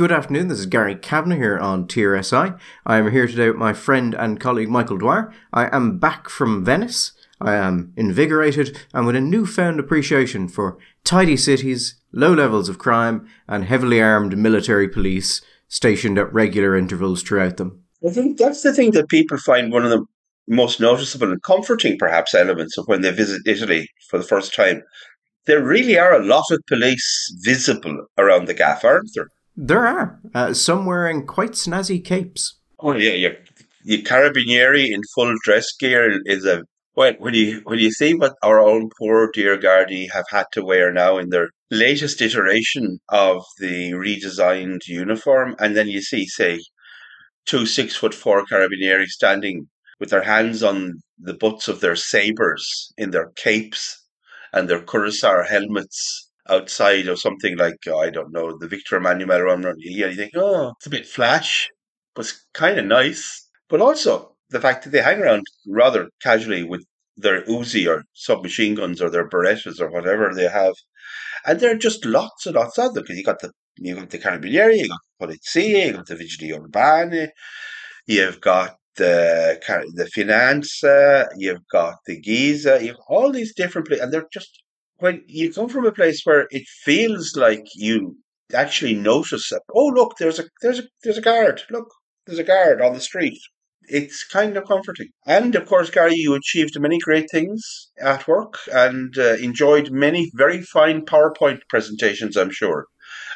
Good afternoon, this is Gary Kavanagh here on TRSI. I am here today with my friend and colleague Michael Dwyer. I am back from Venice. I am invigorated and with a newfound appreciation for tidy cities, low levels of crime, and heavily armed military police stationed at regular intervals throughout them. I think that's the thing that people find one of the most noticeable and comforting, perhaps, elements of when they visit Italy for the first time. There really are a lot of police visible around the gaff, aren't there? There are. Uh, some wearing quite snazzy capes. Oh yeah, yeah. The carabinieri in full dress gear is a well. When you when you see what our own poor dear Gardaí have had to wear now in their latest iteration of the redesigned uniform, and then you see, say, two six foot four carabinieri standing with their hands on the butts of their sabers in their capes and their cuirassier helmets outside of something like oh, I don't know the Victor Emmanuel run. Yeah, you think, oh, it's a bit flash, but it's kind of nice. But also the fact that they hang around rather casually with their Uzi or submachine guns or their Berettas or whatever they have, and there are just lots and lots of them because you got the you got the Carabinieri, you got the Polizia, you got the Vigili Urbani, you've got uh, the the Finanza, you've got the Giza, you've got all these different places, and they're just when you come from a place where it feels like you actually notice that, oh look, there's a there's a there's a guard. Look, there's a guard on the street. It's kind of comforting. And of course, Gary, you achieved many great things at work and uh, enjoyed many very fine PowerPoint presentations, I'm sure.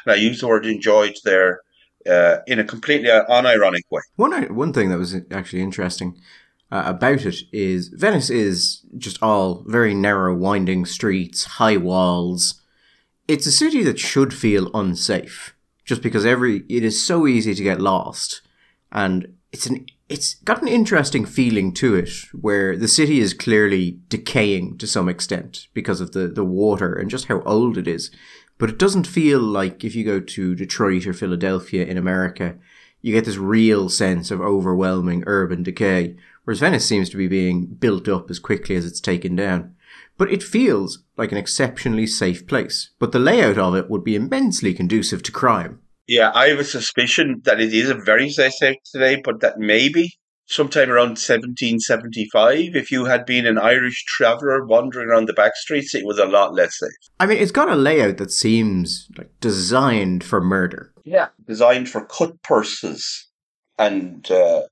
And I use the word enjoyed there uh, in a completely unironic way. One one thing that was actually interesting uh, about it is Venice is just all very narrow, winding streets, high walls. It's a city that should feel unsafe, just because every it is so easy to get lost, and it's an it's got an interesting feeling to it, where the city is clearly decaying to some extent because of the the water and just how old it is. But it doesn't feel like if you go to Detroit or Philadelphia in America, you get this real sense of overwhelming urban decay whereas Venice seems to be being built up as quickly as it's taken down. But it feels like an exceptionally safe place, but the layout of it would be immensely conducive to crime. Yeah, I have a suspicion that it is a very safe today, but that maybe sometime around 1775, if you had been an Irish traveller wandering around the back streets, it was a lot less safe. I mean, it's got a layout that seems like designed for murder. Yeah, designed for cut purses and uh,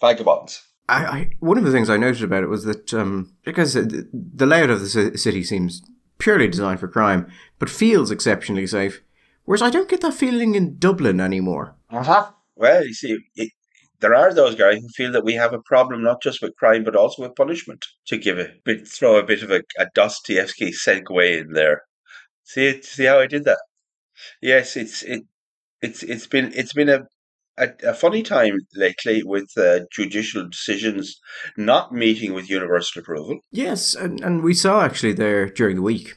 vagabonds. I, I, one of the things I noted about it was that um, because the layout of the city seems purely designed for crime, but feels exceptionally safe. Whereas I don't get that feeling in Dublin anymore. Uh-huh. Well, you see, it, there are those guys who feel that we have a problem not just with crime but also with punishment. To give a bit, throw a bit of a, a Dostoevsky segue in there. See, see how I did that? Yes, it's it, it's it's been it's been a a, a funny time lately with uh, judicial decisions not meeting with universal approval. Yes, and, and we saw actually there during the week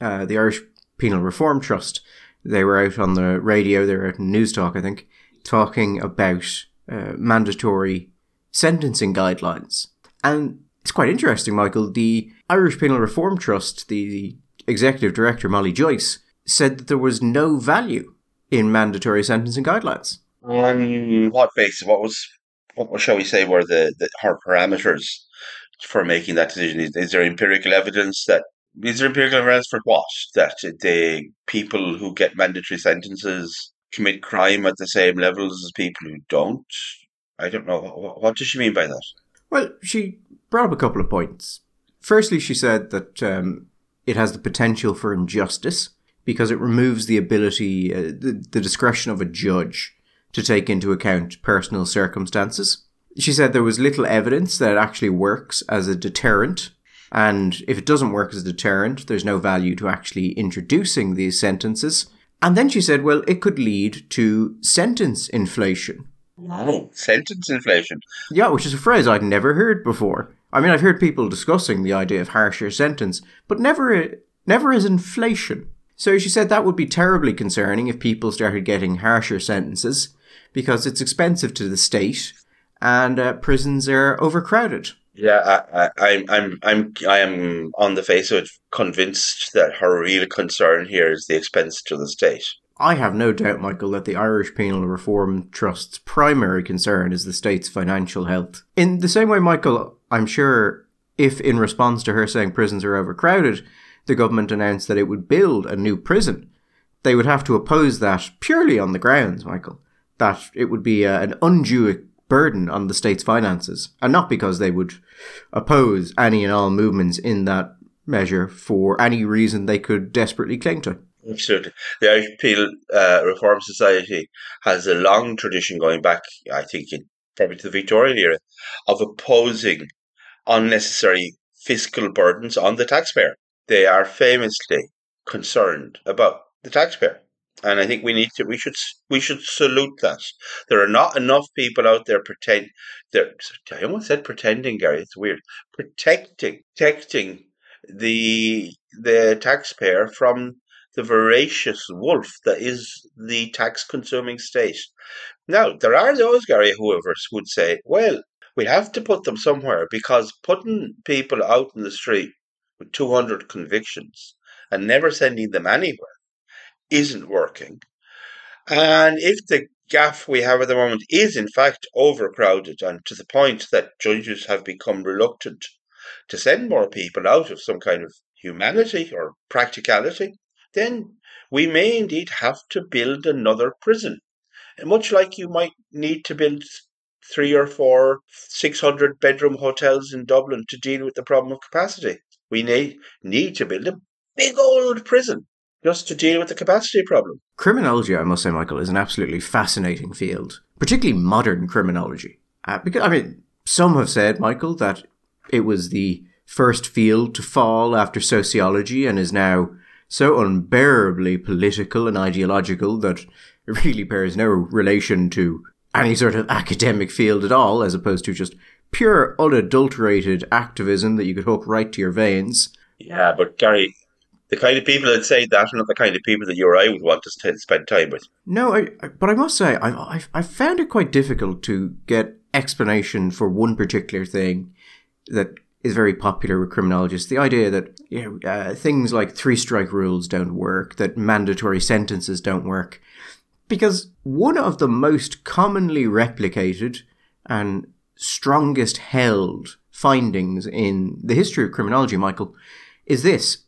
uh, the Irish Penal Reform Trust. They were out on the radio, they were out in Newstalk, I think, talking about uh, mandatory sentencing guidelines. And it's quite interesting, Michael. The Irish Penal Reform Trust, the executive director, Molly Joyce, said that there was no value in mandatory sentencing guidelines. On what basis? What was what shall we say were the, the her parameters for making that decision? Is, is there empirical evidence that is there empirical evidence for what that the people who get mandatory sentences commit crime at the same levels as people who don't? I don't know. What, what does she mean by that? Well, she brought up a couple of points. Firstly, she said that um, it has the potential for injustice because it removes the ability, uh, the, the discretion of a judge to take into account personal circumstances. She said there was little evidence that it actually works as a deterrent, and if it doesn't work as a deterrent, there's no value to actually introducing these sentences. And then she said, well, it could lead to sentence inflation. Oh, sentence inflation. Yeah, which is a phrase I'd never heard before. I mean, I've heard people discussing the idea of harsher sentence, but never, never as inflation. So she said that would be terribly concerning if people started getting harsher sentences because it's expensive to the state and uh, prisons are overcrowded. Yeah, I, I, I'm, I'm, I am on the face of it convinced that her real concern here is the expense to the state. I have no doubt, Michael, that the Irish Penal Reform Trust's primary concern is the state's financial health. In the same way, Michael, I'm sure if in response to her saying prisons are overcrowded, the government announced that it would build a new prison, they would have to oppose that purely on the grounds, Michael, that it would be uh, an undue burden on the state's finances, and not because they would oppose any and all movements in that measure for any reason they could desperately cling to. Absolutely. The Irish Penal uh, Reform Society has a long tradition going back, I think, in, probably to the Victorian era, of opposing unnecessary fiscal burdens on the taxpayer. They are famously concerned about the taxpayer. And I think we need to we should we should salute that. There are not enough people out there pretend I almost said pretending, Gary, it's weird. Protecting protecting the the taxpayer from the voracious wolf that is the tax consuming state. Now, there are those, Gary, whoever would say, well, we have to put them somewhere because putting people out in the street with 200 convictions and never sending them anywhere isn't working. And if the gaff we have at the moment is in fact overcrowded and to the point that judges have become reluctant to send more people out of some kind of humanity or practicality, then we may indeed have to build another prison. And much like you might need to build three or four 600 bedroom hotels in Dublin to deal with the problem of capacity. We need, need to build a big old prison just to deal with the capacity problem. Criminology, I must say, Michael, is an absolutely fascinating field, particularly modern criminology. Uh, because, I mean, some have said, Michael, that it was the first field to fall after sociology and is now so unbearably political and ideological that it really bears no relation to any sort of academic field at all, as opposed to just pure, unadulterated activism that you could hook right to your veins. Yeah, but Gary, the kind of people that say that are not the kind of people that you or I would want to spend time with. No, I, but I must say, I, I found it quite difficult to get explanation for one particular thing that is very popular with criminologists. The idea that you know uh, things like three strike rules don't work, that mandatory sentences don't work, because one of the most commonly replicated and strongest held findings in the history of criminology, Michael, is this: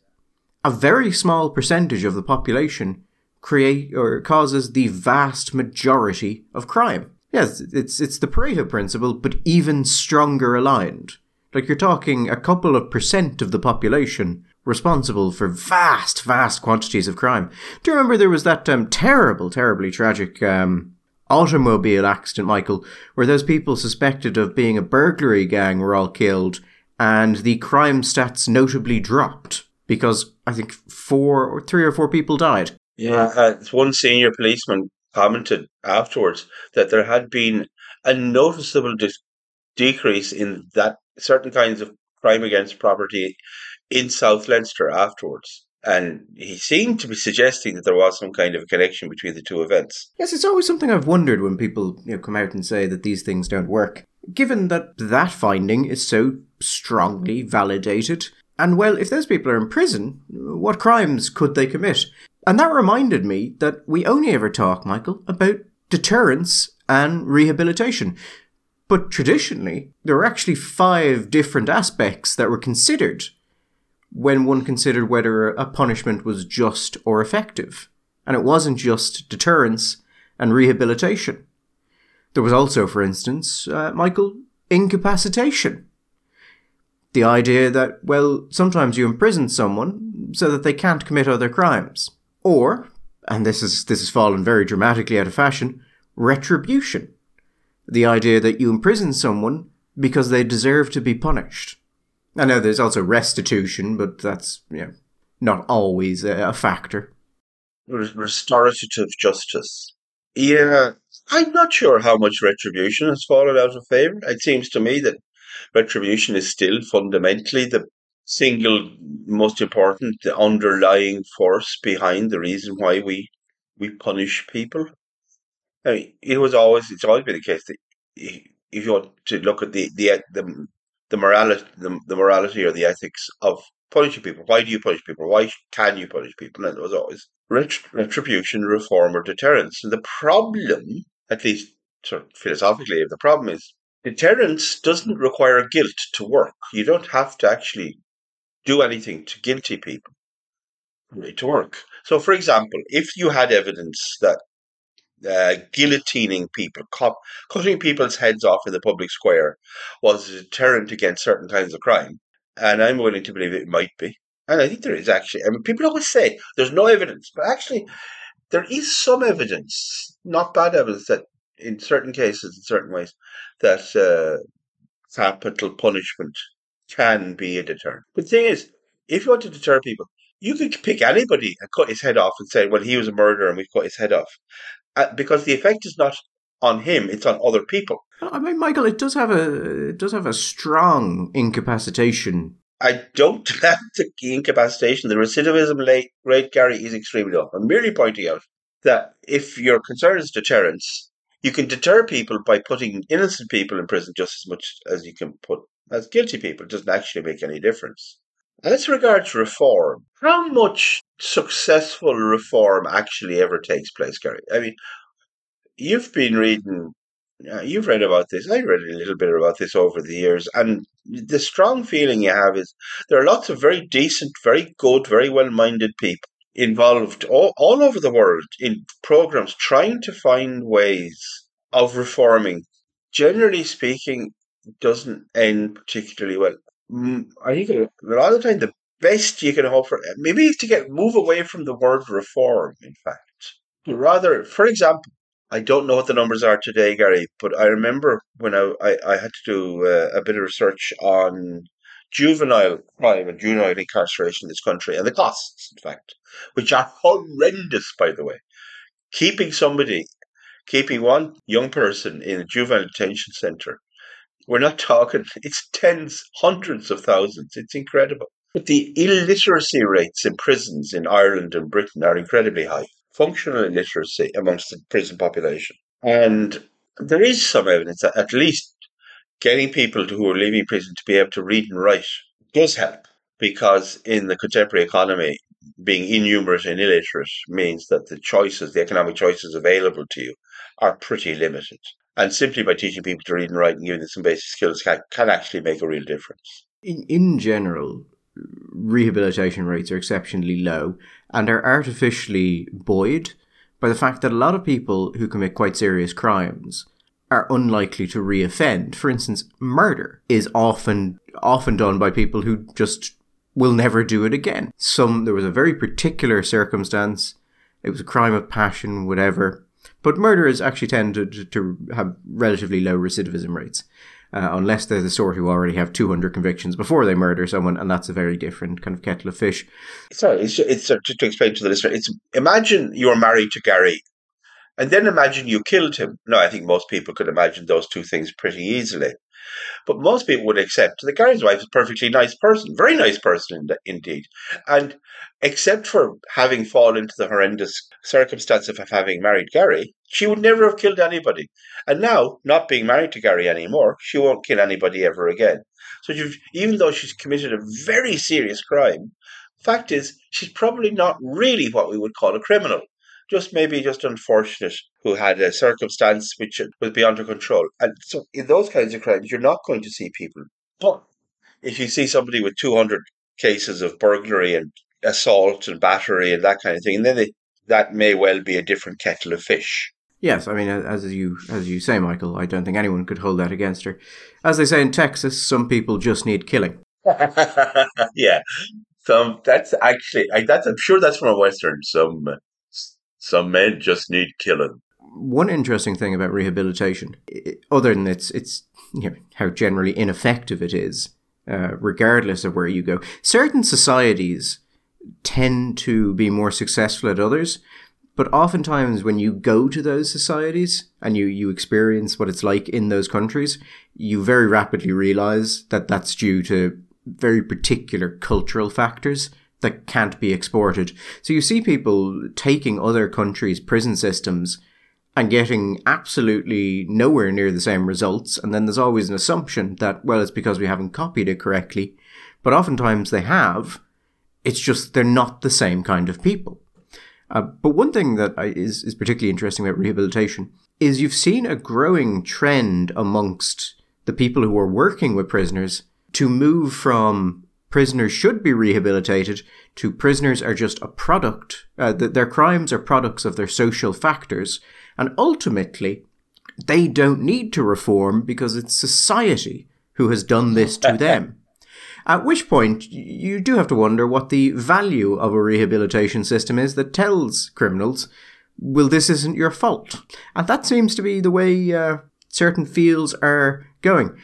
a very small percentage of the population create or causes the vast majority of crime. Yes, it's it's the Pareto principle, but even stronger aligned. Like you're talking a couple of percent of the population responsible for vast, vast quantities of crime. Do you remember there was that um, terrible, terribly tragic um, automobile accident, Michael, where those people suspected of being a burglary gang were all killed, and the crime stats notably dropped because I think four or three or four people died. Yeah, uh, one senior policeman commented afterwards that there had been a noticeable decrease in that certain kinds of crime against property in South Leinster afterwards. And he seemed to be suggesting that there was some kind of a connection between the two events. Yes, it's always something I've wondered when people you know, come out and say that these things don't work. Given that that finding is so strongly validated, and well, if those people are in prison, what crimes could they commit? And that reminded me that we only ever talk, Michael, about deterrence and rehabilitation. But traditionally, there were actually five different aspects that were considered when one considered whether a punishment was just or effective. And it wasn't just deterrence and rehabilitation. There was also, for instance, uh, Michael, incapacitation. The idea that, well, sometimes you imprison someone so that they can't commit other crimes. Or, and this is this has fallen very dramatically out of fashion, retribution the idea that you imprison someone because they deserve to be punished. I know there's also restitution, but that's you know, not always a, factor. Restorative justice. Yeah, I'm not sure how much retribution has fallen out of favour. It seems to me that retribution is still fundamentally the single most important, underlying force behind the reason why we we punish people. I mean, it was always it's always been the case that if you want to look at the the the, the morality the, the morality or the ethics of punishing people. Why do you punish people? Why can you punish people? And it was always retribution, reform, or deterrence. And the problem, at least sort of philosophically, the problem is deterrence doesn't require guilt to work. You don't have to actually do anything to guilty people to work. So, for example, if you had evidence that uh, guillotining people, cutting people's heads off in the public square was a deterrent against certain kinds of crime, and I'm willing to believe it might be. And I think there is actually. I mean, people always say there's no evidence, but actually, there is some evidence, not bad evidence, that in certain cases, in certain ways, that uh, capital punishment can be a deterrent. But the thing is, if you want to deter people, you could pick anybody and cut his head off and say, well, he was a murderer and we cut his head off. Uh, because the effect is not on him; it's on other people. I mean, Michael, it does have a it does have a strong incapacitation. I don't have the incapacitation. The recidivism rate, Gary, is extremely low. I'm merely pointing out that if your concern is deterrence, you can deter people by putting innocent people in prison just as much as you can put as guilty people. It doesn't actually make any difference. And As regards reform, how much successful reform actually ever takes place, Gary? I mean, you've been reading, uh, you've read about this. I read a little bit about this over the years, and the strong feeling you have is there are lots of very decent, very good, very well minded people involved all, all over the world in programs trying to find ways of reforming. Generally speaking, doesn't end particularly well. Mm, I think a lot of the time the best you can hope for maybe to get move away from the word reform. In fact, rather, for example, I don't know what the numbers are today, Gary, but I remember when I I, I had to do uh, a bit of research on juvenile crime and juvenile incarceration in this country and the costs, in fact, which are horrendous, by the way. Keeping somebody, keeping one young person in a juvenile detention center we're not talking, it's tens, hundreds of thousands. It's incredible. But the illiteracy rates in prisons in Ireland and Britain are incredibly high. Functional illiteracy amongst the prison population. And there is some evidence that at least getting people who are leaving prison to be able to read and write does help because in the contemporary economy, being innumerate and illiterate means that the choices, the economic choices available to you, are pretty limited. And simply by teaching people to read and write and giving them some basic skills can, can actually make a real difference. In, in general, rehabilitation rates are exceptionally low and are artificially buoyed by the fact that a lot of people who commit quite serious crimes are unlikely to reoffend. For instance, murder is often often done by people who just will never do it again. Some there was a very particular circumstance. It was a crime of passion, whatever. But murderers actually tend to, to have relatively low recidivism rates, uh, unless they're the sort who already have 200 convictions before they murder someone, and that's a very different kind of kettle of fish. Sorry, it's, it's uh, just to explain to the listener. It's imagine you're married to Gary, and then imagine you killed him. No, I think most people could imagine those two things pretty easily. But most people would accept that Gary's wife is a perfectly nice person, very nice person indeed. And except for having fallen into the horrendous circumstance of having married Gary, she would never have killed anybody. And now, not being married to Gary anymore, she won't kill anybody ever again. So even though she's committed a very serious crime, fact is, she's probably not really what we would call a criminal just maybe just unfortunate who had a circumstance which was beyond her control. And so in those kinds of crimes, you're not going to see people. But if you see somebody with 200 cases of burglary and assault and battery and that kind of thing, then they, that may well be a different kettle of fish. Yes, I mean, as you as you say, Michael, I don't think anyone could hold that against her. As they say in Texas, some people just need killing. yeah, some that's actually I, that's I'm sure that's from a western. Some uh, some men just need killing. One interesting thing about rehabilitation, other than its its you know, how generally ineffective it is, uh, regardless of where you go, certain societies tend to be more successful at others. But oftentimes, when you go to those societies and you, you experience what it's like in those countries, you very rapidly realize that that's due to very particular cultural factors that can't be exported. So you see people taking other countries' prison systems and getting absolutely nowhere near the same results. And then there's always an assumption that, well, it's because we haven't copied it correctly. but oftentimes they have. It's just they're not the same kind of people. Uh, but one thing that is is, is particularly interesting about rehabilitation is you've seen a growing trend amongst the people who are working with prisoners to move from prisoners should be rehabilitated to prisoners are just a product, uh, that their crimes are products of their social factors, and ultimately they don't need to reform because it's society who has done this to them. At which point, you do have to wonder what the value of a rehabilitation system is that tells criminals, well, this isn't your fault. And that seems to be the way uh, certain fields are going.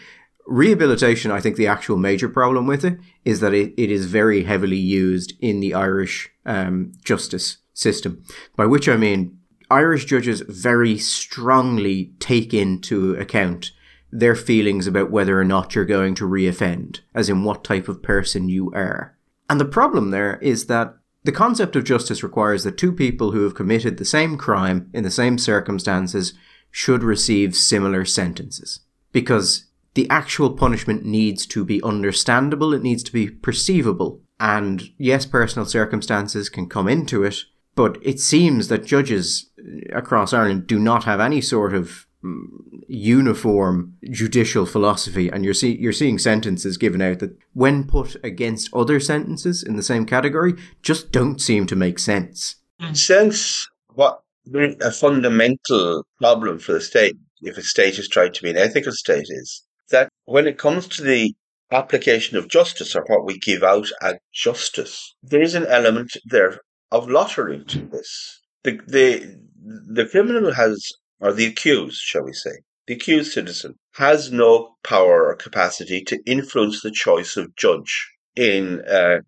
Rehabilitation, I think the actual major problem with it is that it, it is very heavily used in the Irish um, justice system, by which I mean Irish judges very strongly take into account their feelings about whether or not you're going to reoffend, as in what type of person you are. And the problem there is that the concept of justice requires that two people who have committed the same crime in the same circumstances should receive similar sentences. Because the actual punishment needs to be understandable, it needs to be perceivable. And yes, personal circumstances can come into it, but it seems that judges uh, across Ireland do not have any sort of mm, uniform judicial philosophy, and you're see, you're seeing sentences given out that, when put against other sentences in the same category, just don't seem to make sense. In sense what a fundamental problem for the state, if a state is trying to be an ethical state, is that when it comes to the application of justice or what we give out as justice, there is an element there of lottery to this. The the the criminal has or the accused, shall we say, the accused citizen has no power or capacity to influence the choice of judge in uh,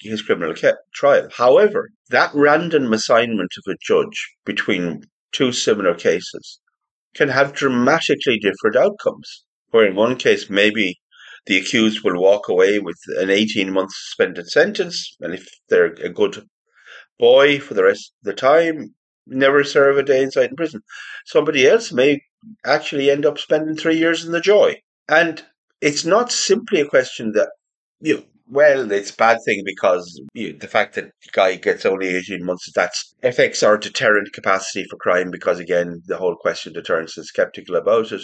his criminal trial. However, that random assignment of a judge between two similar cases can have dramatically different outcomes. Where in one case, maybe the accused will walk away with an 18 month suspended sentence, and if they're a good boy for the rest of the time, never serve a day inside in prison. Somebody else may actually end up spending three years in the joy. And it's not simply a question that, you know, well, it's a bad thing because you the fact that the guy gets only 18 months, that affects our deterrent capacity for crime because, again, the whole question of deterrence is skeptical about it.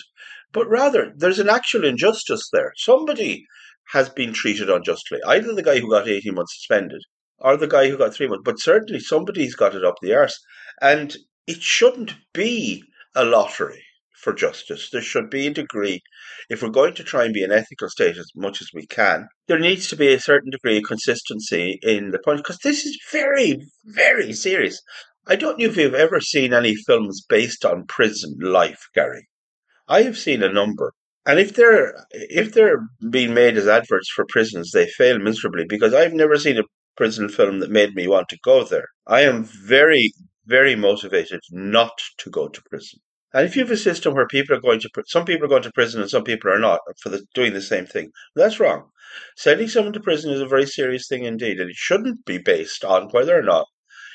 But rather, there's an actual injustice there. Somebody has been treated unjustly. Either the guy who got 18 months suspended or the guy who got three months, but certainly somebody's got it up the arse. And it shouldn't be a lottery for justice. There should be a degree, if we're going to try and be an ethical state as much as we can, there needs to be a certain degree of consistency in the point, because this is very, very serious. I don't know if you've ever seen any films based on prison life, Gary. I have seen a number. And if they're if they're being made as adverts for prisons, they fail miserably because I've never seen a prison film that made me want to go there. I am very, very motivated not to go to prison. And if you have a system where people are going to, some people are going to prison and some people are not for the, doing the same thing, that's wrong. Sending someone to prison is a very serious thing indeed, and it shouldn't be based on whether or not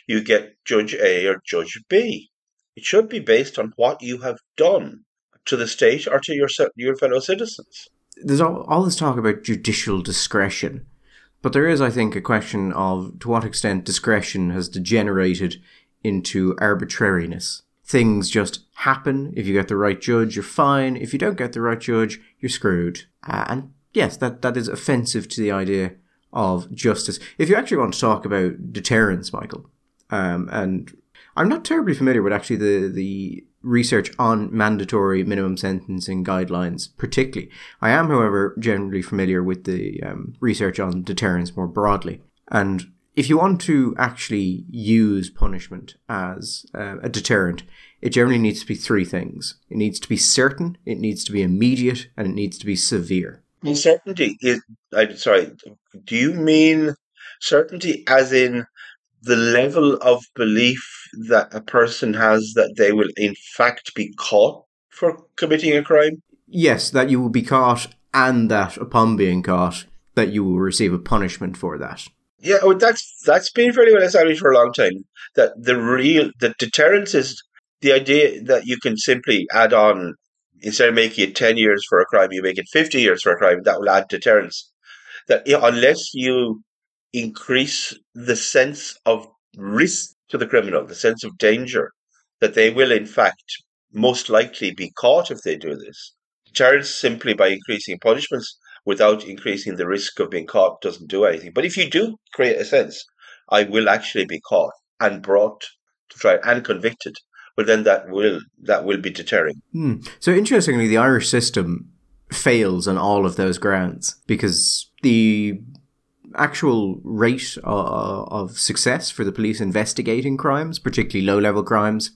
you get Judge A or Judge B. It should be based on what you have done to the state or to your your fellow citizens. There's all, all this talk about judicial discretion, but there is, I think, a question of to what extent discretion has degenerated into arbitrariness. Things just happen. If you get the right judge, you're fine. If you don't get the right judge, you're screwed. Uh, and yes, that, that is offensive to the idea of justice. If you actually want to talk about deterrence, Michael, um, and I'm not terribly familiar with actually the, the research on mandatory minimum sentencing guidelines, particularly. I am, however, generally familiar with the um, research on deterrence more broadly. And if you want to actually use punishment as uh, a deterrent, it generally needs to be three things. It needs to be certain, it needs to be immediate, and it needs to be severe. certainty is. I'm sorry. Do you mean certainty as in the level of belief that a person has that they will in fact be caught for committing a crime? Yes, that you will be caught and that upon being caught that you will receive a punishment for that. Yeah, well, that's that's been fairly well established for a long time. That the real the deterrence is the idea that you can simply add on instead of making it ten years for a crime, you make it fifty years for a crime. That will add deterrence. that unless you increase the sense of risk to the criminal, the sense of danger, that they will in fact most likely be caught if they do this. Charge simply by increasing punishments without increasing the risk of being caught doesn't do anything. But if you do create a sense, I will actually be caught and brought to trial and convicted, well then that will that will be deterring. Hmm. So interestingly, the Irish system fails on all of those grounds because the actual rate of, of success for the police investigating crimes, particularly low level crimes,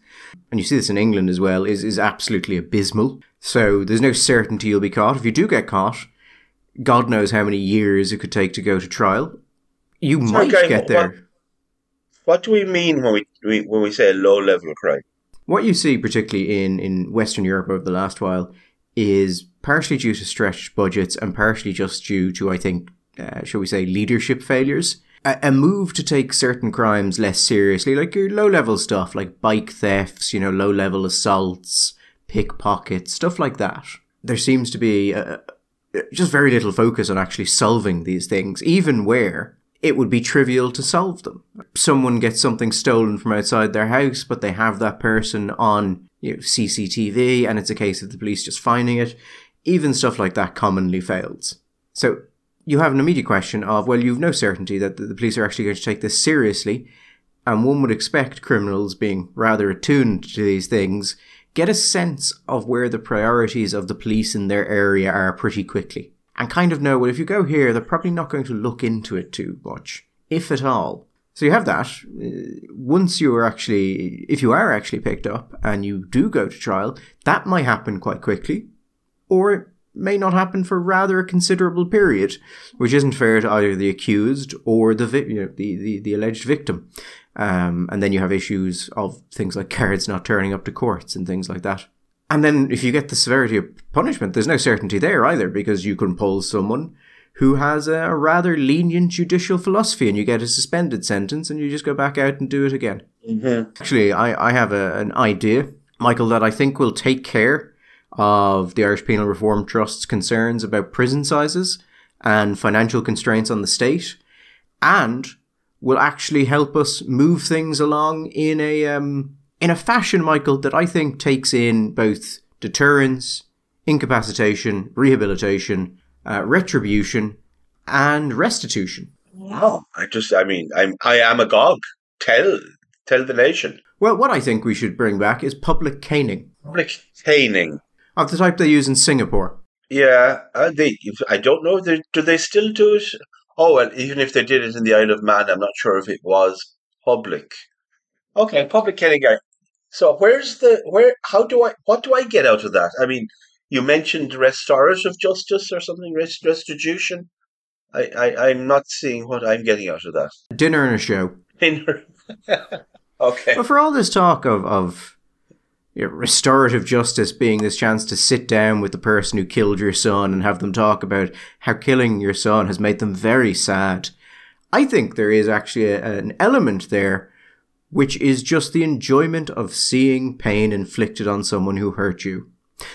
and you see this in England as well, is, is absolutely abysmal. So there's no certainty you'll be caught. If you do get caught, God knows how many years it could take to go to trial. You might get there. What, what, do we mean when we, when we say a low level crime? What you see, particularly in, in Western Europe over the last while, is partially due to stretched budgets and partially just due to, I think, uh, shall we say, leadership failures. A, a move to take certain crimes less seriously, like your low level stuff, like bike thefts, you know, low level assaults, pickpockets, stuff like that. There seems to be a, just very little focus on actually solving these things, even where it would be trivial to solve them. Someone gets something stolen from outside their house, but they have that person on you know, CCTV, and it's a case of the police just finding it. Even stuff like that commonly fails. So you have an immediate question of, well, you've no certainty that the police are actually going to take this seriously, and one would expect criminals being rather attuned to these things get a sense of where the priorities of the police in their area are pretty quickly. And kind of know, well, if you go here, they're probably not going to look into it too much, if at all. So you have that. Uh, once you are actually, if you are actually picked up and you do go to trial, that might happen quite quickly, or it may not happen for rather a considerable period, which isn't fair to either the accused or the you know, the, the, the alleged victim. Um, and then you have issues of things like cards not turning up to courts and things like that. And then if you get the severity of punishment, there's no certainty there either because you can pull someone who has a rather lenient judicial philosophy and you get a suspended sentence and you just go back out and do it again. Mm-hmm. Actually, I, I have a, an idea, Michael, that I think will take care of the Irish Penal Reform Trust's concerns about prison sizes and financial constraints on the state and will actually help us move things along in a um, in a fashion, Michael, that I think takes in both deterrence, incapacitation, rehabilitation, uh, retribution, and restitution. Wow! I just, I mean, I'm, I am agog. Tell, tell the nation. Well, what I think we should bring back is public caning. Public caning of the type they use in Singapore. Yeah, uh, they. I don't know. Do they still do it? Oh well, even if they did it in the Isle of Man, I'm not sure if it was public. Okay, public Kenningar. So where's the where? How do I? What do I get out of that? I mean, you mentioned restorative justice or something, rest, restitution. I, I I'm not seeing what I'm getting out of that. Dinner and a show. Dinner. okay. But for all this talk of of restorative justice being this chance to sit down with the person who killed your son and have them talk about how killing your son has made them very sad. I think there is actually a, an element there which is just the enjoyment of seeing pain inflicted on someone who hurt you.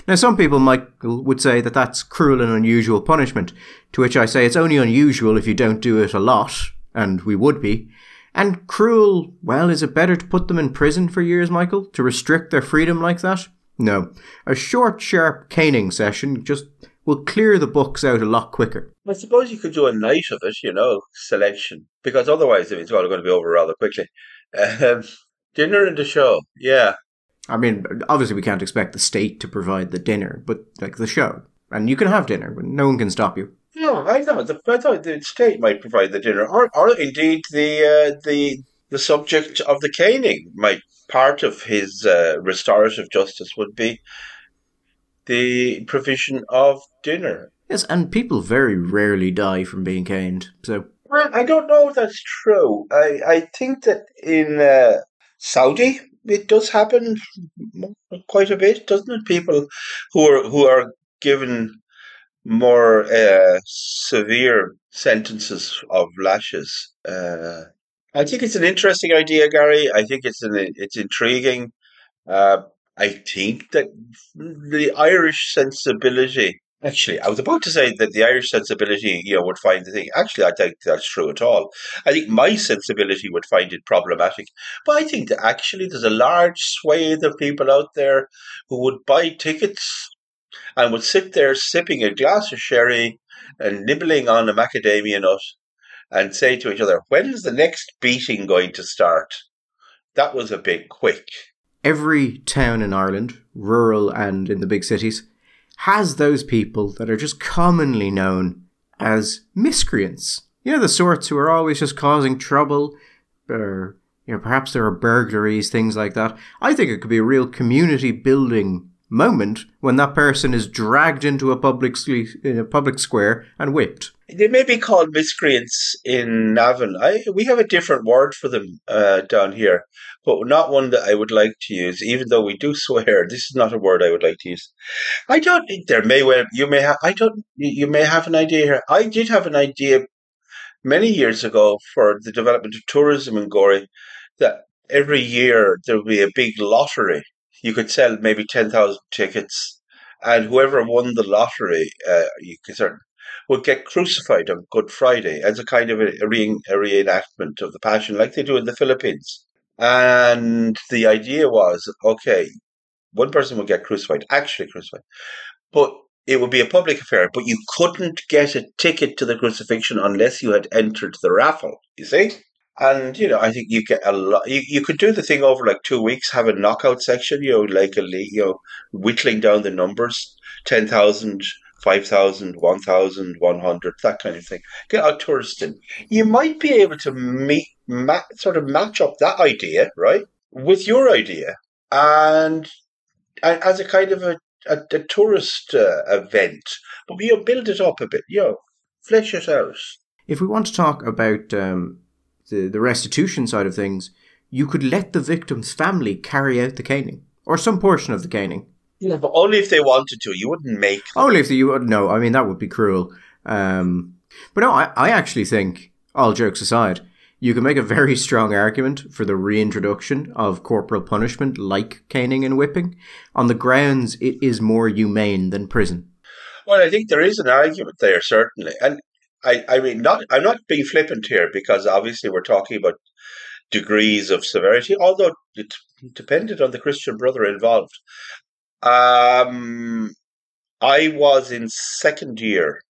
Now, some people, Michael, would say that that's cruel and unusual punishment, to which I say it's only unusual if you don't do it a lot, and we would be. And cruel, well, is it better to put them in prison for years, Michael? To restrict their freedom like that? No. A short, sharp caning session just will clear the books out a lot quicker. I suppose you could do a night of it, you know, selection, because otherwise it's all going to be over rather quickly. Um, dinner and the show, yeah. I mean, obviously we can't expect the state to provide the dinner, but like the show. And you can have dinner, but no one can stop you. No, I thought the, I thought the state might provide the dinner, or, or indeed the uh, the the subject of the caning might part of his uh, restorative justice would be the provision of dinner. Yes, and people very rarely die from being caned. So well, I don't know if that's true. I I think that in uh, Saudi it does happen quite a bit, doesn't it? People who are who are given more uh, severe sentences of lashes. Uh, I think it's an interesting idea, Gary. I think it's an, it's intriguing. Uh, I think that the Irish sensibility Actually, I was about to say that the Irish sensibility, you know, would find the thing. Actually, I think that's true at all. I think my sensibility would find it problematic. But I think that actually there's a large swathe of people out there who would buy tickets and would sit there sipping a glass of sherry and nibbling on a macadamia nut and say to each other, when is the next beating going to start? That was a bit quick. Every town in Ireland, rural and in the big cities, has those people that are just commonly known as miscreants. You know, the sorts who are always just causing trouble, or, you know, perhaps there are burglaries, things like that. I think it could be a real community building moment when that person is dragged into a public, a public square and whipped. They may be called miscreants in Navan. I we have a different word for them uh, down here, but not one that I would like to use. Even though we do swear, this is not a word I would like to use. I don't. There may well you may have. I don't. You may have an idea here. I did have an idea many years ago for the development of tourism in Gorey that every year there would be a big lottery. You could sell maybe ten thousand tickets, and whoever won the lottery, uh, you sort would get crucified on Good Friday as a kind of a, re- a reenactment of the Passion, like they do in the Philippines. And the idea was okay, one person would get crucified, actually crucified, but it would be a public affair, but you couldn't get a ticket to the crucifixion unless you had entered the raffle, you see? And, you know, I think you get a lot, you, you could do the thing over like two weeks, have a knockout section, you know, like a, you know, whittling down the numbers, 10,000 5,000, 1,000, 100, that kind of thing. Get a tourist in. You might be able to meet, ma- sort of match up that idea, right, with your idea, and, and as a kind of a, a, a tourist uh, event, but you know, build it up a bit, you know, flesh it out. If we want to talk about um, the, the restitution side of things, you could let the victim's family carry out the caning, or some portion of the caning. Yeah, but only if they wanted to. You wouldn't make them. Only if you would. No, I mean that would be cruel. Um, but no, I, I actually think, all jokes aside, you can make a very strong argument for the reintroduction of corporal punishment like caning and whipping on the grounds it is more humane than prison. Well, I think there is an argument there, certainly. And I, I mean, not I'm not being flippant here because obviously we're talking about degrees of severity, although it depended on the Christian brother involved. Um, I was in second year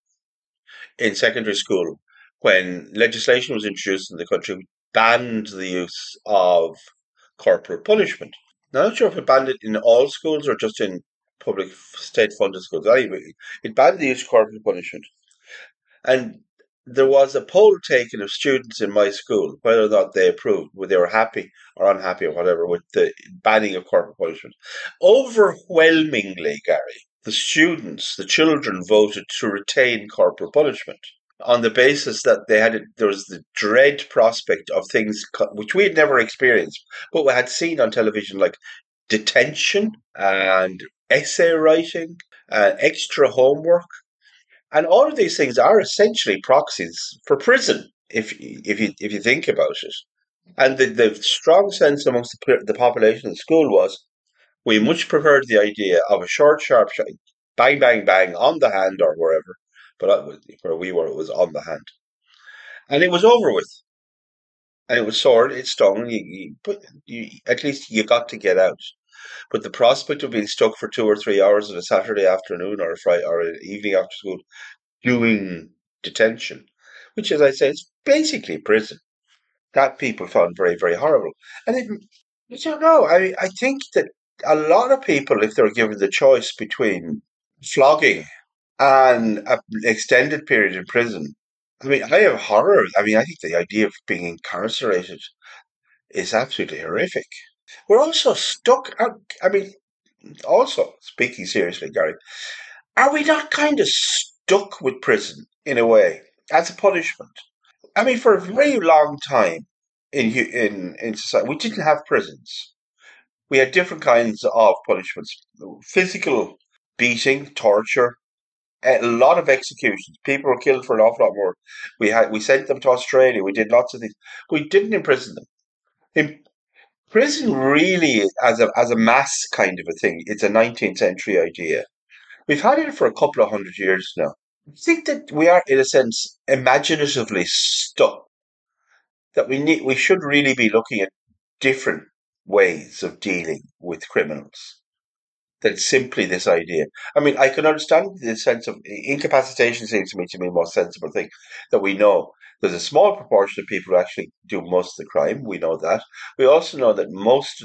in secondary school when legislation was introduced in the country banned the use of corporal punishment. Now, I'm not sure if it banned it in all schools or just in public state funded schools. Anyway, it banned the use of corporal punishment. And there was a poll taken of students in my school whether or not they approved, whether they were happy or unhappy or whatever with the banning of corporal punishment. Overwhelmingly, Gary, the students, the children voted to retain corporal punishment on the basis that they had there was the dread prospect of things which we had never experienced, but we had seen on television like detention and essay writing and extra homework and all of these things are essentially proxies for prison, if if you if you think about it. And the, the strong sense amongst the, the population in school was we much preferred the idea of a short, sharp, shot, bang, bang, bang on the hand or wherever. But where we were, it was on the hand. And it was over with. And it was sore, it stung, you, you, but you, at least you got to get out. But the prospect of being stuck for two or three hours on a Saturday afternoon or a Friday or an evening after school doing detention, which, as I say, is basically prison, that people found very, very horrible. And it, I don't know. I I think that a lot of people, if they're given the choice between flogging and an extended period in prison, I mean, I have horror. I mean, I think the idea of being incarcerated is absolutely horrific. We're also stuck. Uh, I mean, also speaking seriously, Gary, are we not kind of stuck with prison in a way as a punishment? I mean, for a very long time in in in society, we didn't have prisons. We had different kinds of punishments: physical beating, torture, a lot of executions. People were killed for an awful lot more. We had we sent them to Australia. We did lots of things. We didn't imprison them. In, prison really as a as a mass kind of a thing. It's a 19th century idea. we've had it for a couple of hundred years now. I think that we are, in a sense, imaginatively stuck. That we need, we should really be looking at different ways of dealing with criminals than simply this idea. I mean, I can understand the sense of incapacitation seems to me to be the most sensible thing that we know. There's a small proportion of people who actually do most of the crime. We know that. We also know that most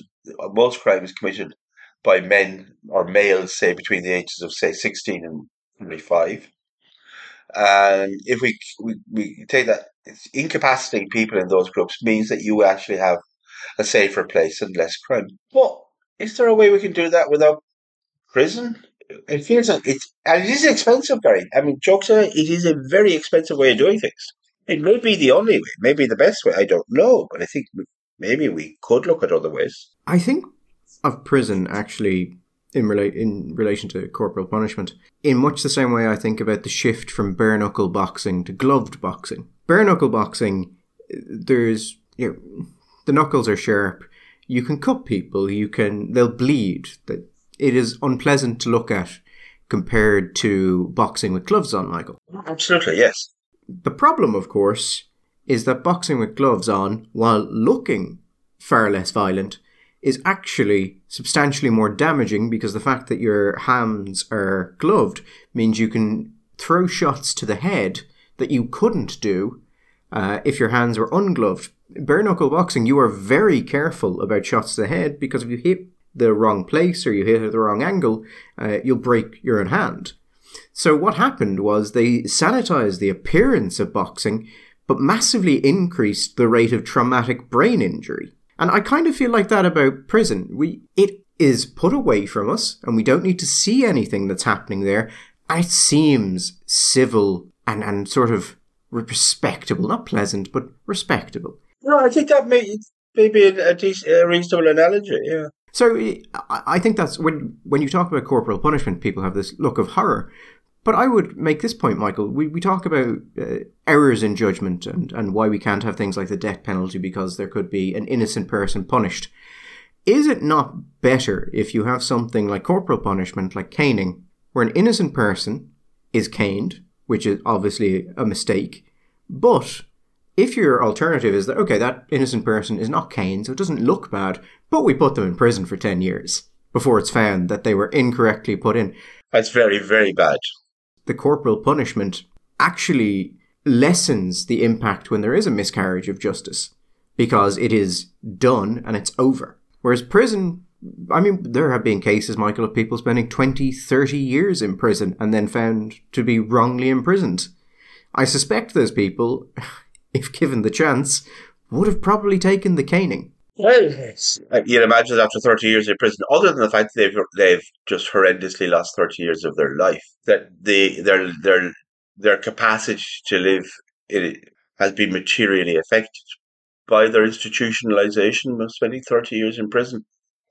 most crime is committed by men or males, say between the ages of say 16 and 25. And if we, we, we take that, incapacitating people in those groups means that you actually have a safer place and less crime. But is there a way we can do that without prison? It feels like it's, and it is expensive, Gary. I mean, jokes aside, it is a very expensive way of doing things. It may be the only way, maybe the best way. I don't know, but I think maybe we could look at other ways. I think of prison actually in relate in relation to corporal punishment in much the same way I think about the shift from bare knuckle boxing to gloved boxing. Bare knuckle boxing, there's you know, the knuckles are sharp. You can cut people. You can they'll bleed. That it is unpleasant to look at compared to boxing with gloves on, Michael. Absolutely, yes. The problem, of course, is that boxing with gloves on, while looking far less violent, is actually substantially more damaging because the fact that your hands are gloved means you can throw shots to the head that you couldn't do uh, if your hands were ungloved. Bare knuckle boxing, you are very careful about shots to the head because if you hit the wrong place or you hit at the wrong angle, uh, you'll break your own hand. So what happened was they sanitized the appearance of boxing, but massively increased the rate of traumatic brain injury. And I kind of feel like that about prison. We it is put away from us, and we don't need to see anything that's happening there. It seems civil and, and sort of respectable, not pleasant, but respectable. No, I think that may, may be a, decent, a reasonable analogy. Yeah. So I think that's when when you talk about corporal punishment, people have this look of horror. But I would make this point, Michael. We, we talk about uh, errors in judgment and, and why we can't have things like the death penalty because there could be an innocent person punished. Is it not better if you have something like corporal punishment, like caning, where an innocent person is caned, which is obviously a mistake, but if your alternative is that, okay, that innocent person is not caned, so it doesn't look bad, but we put them in prison for 10 years before it's found that they were incorrectly put in. That's very, very bad. The corporal punishment actually lessens the impact when there is a miscarriage of justice because it is done and it's over. Whereas prison, I mean, there have been cases, Michael, of people spending 20, 30 years in prison and then found to be wrongly imprisoned. I suspect those people if given the chance, would have probably taken the caning. Well, uh, you'd imagine that after 30 years in prison, other than the fact that they've they've just horrendously lost 30 years of their life, that they their their their capacity to live it has been materially affected by their institutionalization of spending 30 years in prison.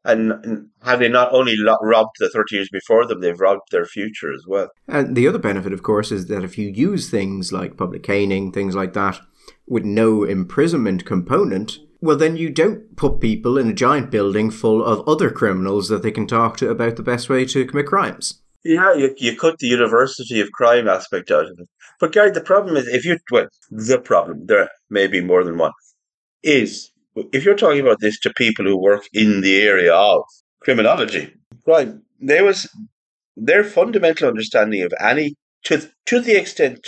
And, and having not only lo- robbed the 30 years before them, they've robbed their future as well. And the other benefit, of course, is that if you use things like public caning, things like that, with no imprisonment component, well, then you don't put people in a giant building full of other criminals that they can talk to about the best way to commit crimes. Yeah, you, you cut the university of crime aspect out of it. But Gary, the problem is if you well, the problem there may be more than one is if you're talking about this to people who work in the area of criminology, crime, there was their fundamental understanding of any to to the extent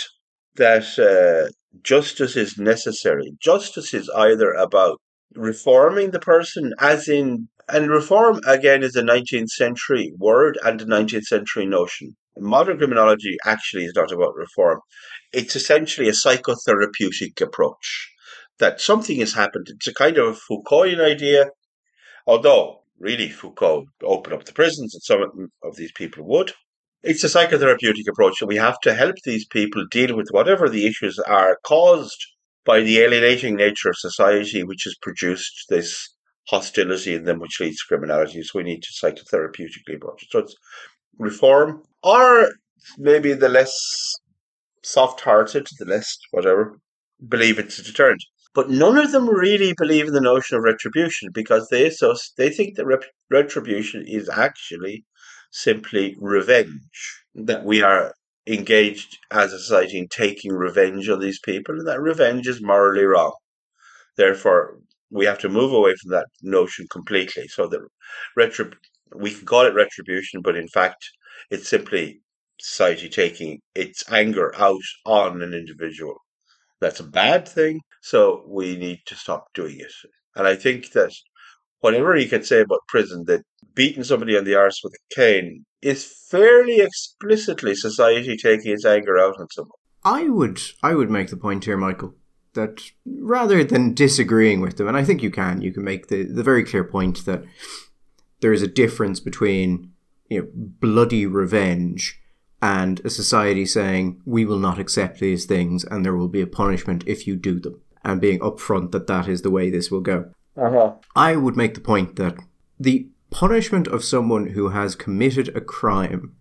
that uh, justice is necessary. Justice is either about reforming the person, as in, and reform again is a 19th century word and a 19th century notion. Modern criminology actually is not about reform. It's essentially a psychotherapeutic approach that something has happened. It's a kind of Foucaultian idea, although really Foucault opened up the prisons and some of these people would. It's a psychotherapeutic approach that we have to help these people deal with whatever the issues are caused by the alienating nature of society, which has produced this hostility in them, which leads to criminality. So we need to psychotherapeutically approach it. So it's reform, or maybe the less soft-hearted, the less whatever, believe it's a deterrent. But none of them really believe in the notion of retribution because they so they think that rep- retribution is actually simply revenge. That we are engaged as a society in taking revenge on these people, and that revenge is morally wrong. Therefore, we have to move away from that notion completely. So that retrib- we can call it retribution, but in fact, it's simply society taking its anger out on an individual. That's a bad thing, so we need to stop doing it. And I think that whatever you can say about prison, that beating somebody on the arse with a cane is fairly explicitly society taking its anger out on someone. I would I would make the point here, Michael, that rather than disagreeing with them, and I think you can, you can make the, the very clear point that there is a difference between you know bloody revenge and a society saying we will not accept these things and there will be a punishment if you do them and being upfront that that is the way this will go. Uh-huh. I would make the point that the punishment of someone who has committed a crime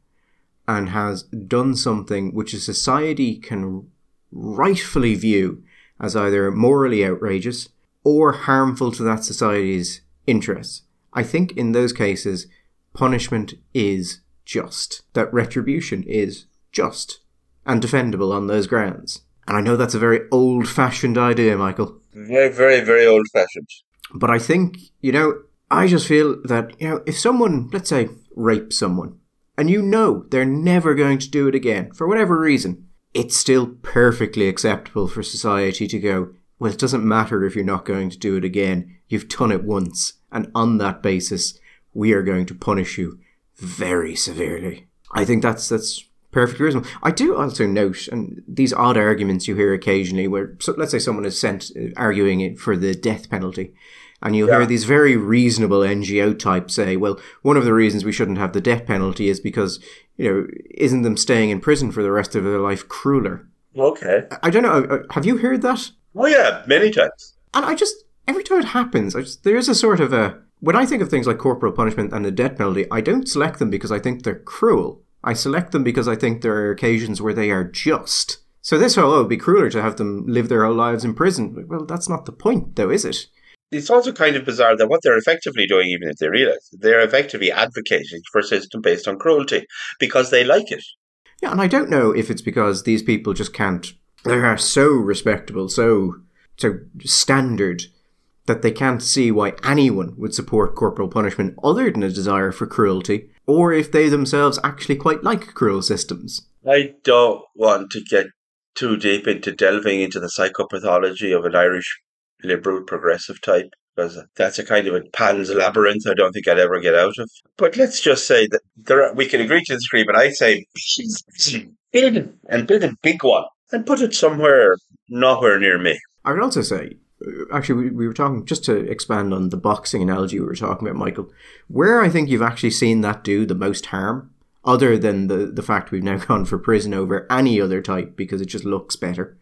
and has done something which a society can rightfully view as either morally outrageous or harmful to that society's interests. I think in those cases, punishment is just, that retribution is just and defendable on those grounds. And I know that's a very old fashioned idea, Michael. Very, very, very old fashioned. But I think, you know, I just feel that, you know, if someone, let's say, rapes someone, and you know they're never going to do it again, for whatever reason, it's still perfectly acceptable for society to go, well, it doesn't matter if you're not going to do it again. You've done it once. And on that basis, we are going to punish you very severely. I think that's that's perfectly reasonable. I do also note, and these odd arguments you hear occasionally, where so let's say someone is sent uh, arguing it for the death penalty, and you'll Yeah. hear these very reasonable NGO types say, "Well, one of the reasons we shouldn't have the death penalty is because you know isn't them staying in prison for the rest of their life crueler?" Okay. I don't know. uh, Have you heard that? Oh, yeah, many times. And I just every time it happens, I just, there is a sort of a when I think of things like corporal punishment and the death penalty, I don't select them because I think they're cruel. I select them because I think there are occasions where they are just. So this whole oh, it'd be crueler to have them live their whole lives in prison. Well, that's not the point, though, is it? It's also kind of bizarre that what they're effectively doing, even if they realize, it, they're effectively advocating for a system based on cruelty because they like it. Yeah, and I don't know if it's because these people just can't. They are so respectable, so so standard that they can't see why anyone would support corporal punishment other than a desire for cruelty, or if they themselves actually quite like cruel systems. I don't want to get too deep into delving into the psychopathology of an Irish liberal progressive type because that's a kind of a Pan's labyrinth I don't think I'd ever get out of. But let's just say that there are, we can agree to disagree, but I say build it and build a big one and put it somewhere nowhere near me. I would also say, uh, actually, we, we were talking, just to expand on the boxing analogy we were talking about, Michael, where I think you've actually seen that do the most harm, other than the, the fact we've now gone for prison over any other type because it just looks better,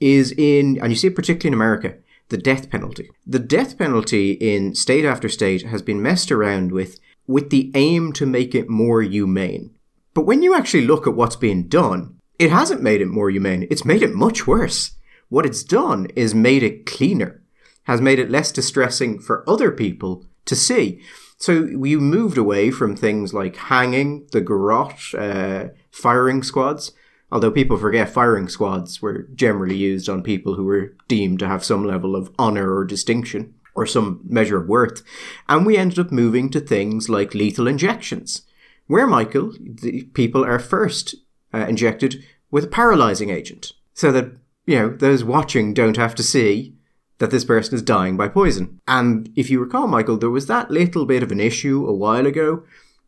is in, and you see it particularly in America, the death penalty. The death penalty in state after state has been messed around with with the aim to make it more humane. But when you actually look at what's being done, it hasn't made it more humane. It's made it much worse. What it's done is made it cleaner, has made it less distressing for other people to see. So you moved away from things like hanging, the garrote, uh, firing squads. Although people forget firing squads were generally used on people who were deemed to have some level of honour or distinction or some measure of worth. And we ended up moving to things like lethal injections, where, Michael, the people are first uh, injected with a paralysing agent. So that, you know, those watching don't have to see that this person is dying by poison. And if you recall, Michael, there was that little bit of an issue a while ago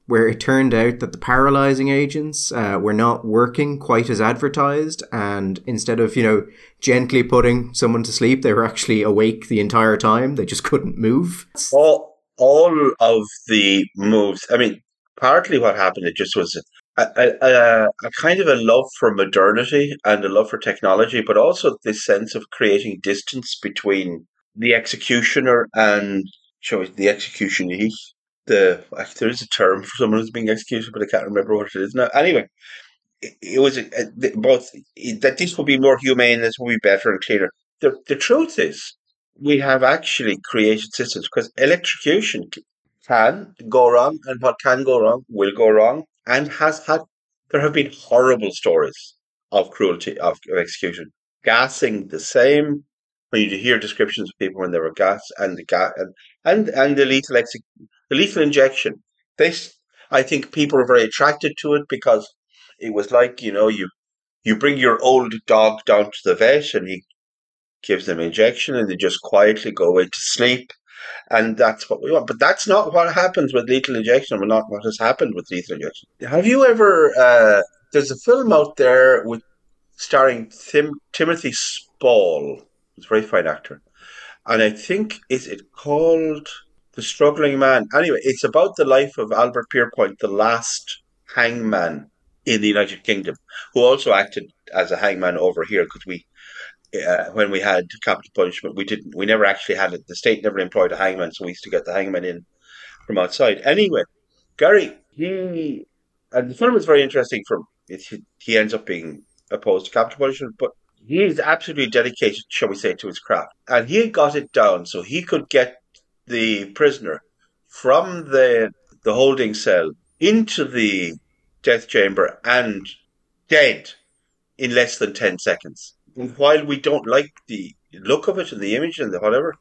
where it turned out that the paralyzing agents uh, were not working quite as advertised, and instead of you know gently putting someone to sleep, they were actually awake the entire time. They just couldn't move. All all of the moves. I mean, partly what happened, it just was a, a, a, a kind of a love for modernity and a love for technology, but also this sense of creating distance between the executioner and shall we, the executionee. The there is a term for someone who's being executed, but I can't remember what it is now. Anyway, it, it was uh, both that this will be more humane, this will be better and cleaner. The the truth is, we have actually created systems because electrocution can go wrong and what can go wrong will go wrong and has had there have been horrible stories of cruelty of, of execution gassing the same when you hear descriptions of people when they were gassed and the gas and and, and the lethal exe- the lethal injection this i think people are very attracted to it because it was like you know you you bring your old dog down to the vet and he gives them injection and they just quietly go away to sleep and that's what we want. But that's not what happens with lethal injection, or not what has happened with lethal injection. Have you ever? Uh, there's a film out there with starring Tim, Timothy Spall. He's a very fine actor, and I think is it called The Struggling Man. Anyway, it's about the life of Albert Pierrepoint, the last hangman in the United Kingdom, who also acted as a hangman over here because we uh, when we had capital punishment, we didn't. We never actually had it. The state never employed a hangman, so we used to get the hangman in from outside. Anyway, Gary, he and the film is very interesting. From it, he ends up being opposed to capital punishment, but he is absolutely dedicated, shall we say, to his craft, and he got it down so he could get the prisoner from the the holding cell into the death chamber and dead in less than 10 seconds. While we don't like the look of it and the image and the whatever,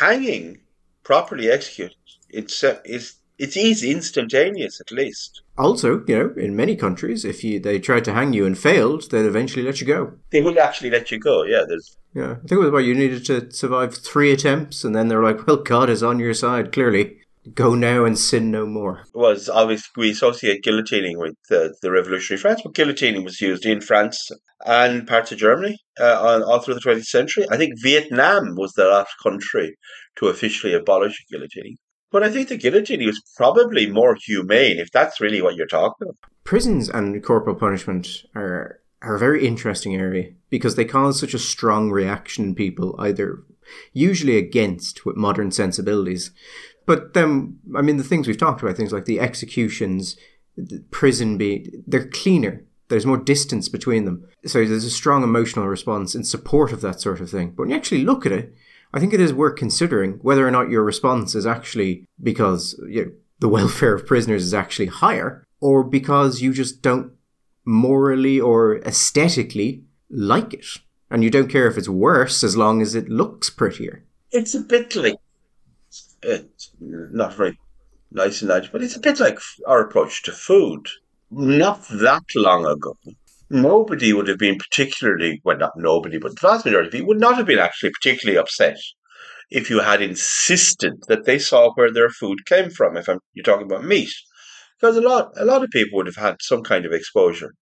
hanging properly executed, it's uh, it's it's easy, instantaneous at least. Also, you know, in many countries, if you they tried to hang you and failed, they'd eventually let you go. They would actually let you go. Yeah, there's. Yeah, I think it was about you needed to survive three attempts, and then they're like, "Well, God is on your side, clearly." Go now and sin no more. Was obviously we associate guillotining with the, the revolutionary France, but guillotining was used in France and parts of Germany uh, all through the 20th century. I think Vietnam was the last country to officially abolish guillotining. But I think the guillotine was probably more humane, if that's really what you're talking about. Prisons and corporal punishment are are a very interesting area because they cause such a strong reaction in people, either usually against with modern sensibilities, but then, I mean, the things we've talked about, things like the executions, the prison being, they're cleaner. There's more distance between them. So there's a strong emotional response in support of that sort of thing. But when you actually look at it, I think it is worth considering whether or not your response is actually because you know, the welfare of prisoners is actually higher, or because you just don't morally or aesthetically like it. And you don't care if it's worse as long as it looks prettier. It's a bit like it's not very nice and nice, but it's a bit like our approach to food. Not that long ago, nobody would have been particularly, well, not nobody, but the vast majority of people would not have been actually particularly upset if you had insisted that they saw where their food came from. If I'm, you're talking about meat, because a lot, a lot of people would have had some kind of exposure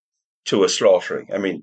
to a slaughtering. I mean,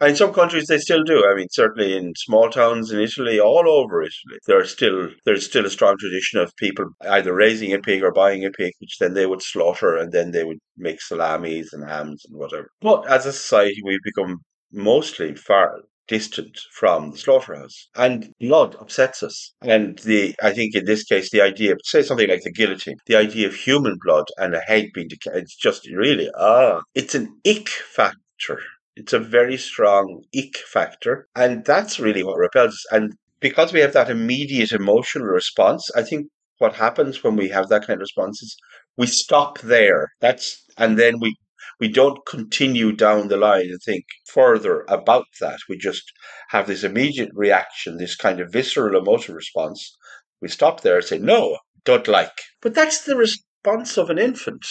in some countries, they still do. I mean, certainly in small towns in Italy, all over Italy, there's still there's still a strong tradition of people either raising a pig or buying a pig, which then they would slaughter, and then they would make salamis and hams and whatever. But as a society, we've become mostly far distant from the slaughterhouse. And blood upsets us. And the I think in this case the idea say something like the guillotine, the idea of human blood and a head being decayed, it's just really ah it's an ick factor it's a very strong ick factor. And that's really what repels us. And because we have that immediate emotional response, I think what happens when we have that kind of response is we stop there. That's and then we we don't continue down the line and think further about that. We just have this immediate reaction, this kind of visceral emotional response. We stop there and say, no, don't like. But that's the response of an infant.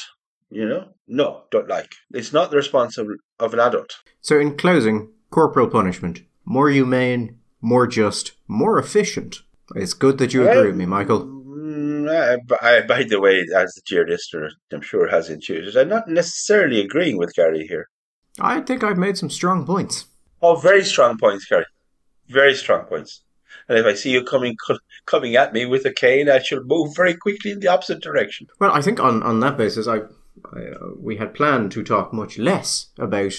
You know, no, don't like. It's not the response of, of an adult. So, in closing, corporal punishment more humane, more just, more efficient. It's good that you agree with me, Michael. Mm, I, I, by the way, as the dear listener, I'm sure has intuited, I'm not necessarily agreeing with Gary here. I think I've made some strong points. Oh, very strong points, Gary. Very strong points. And if I see you coming coming at me with a cane, I shall move very quickly in the opposite direction. Well, I think on, on that basis, I uh, we had planned to talk much less about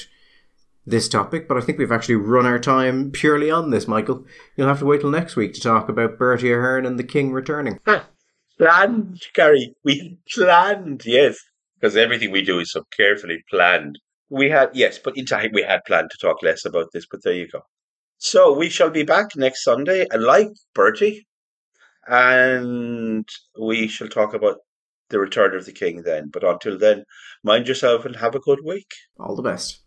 this topic, but I think we've actually run our time purely on this, Michael. You'll have to wait till next week to talk about Bertie Ahern and the King returning. planned, Gary. We planned, yes. Because everything we do is so carefully planned. We had, yes, but in time we had planned to talk less about this, but there you go. So we shall be back next Sunday, and like Bertie, and we shall talk about the return of the king then. But until then, mind yourself and have a good week. All the best.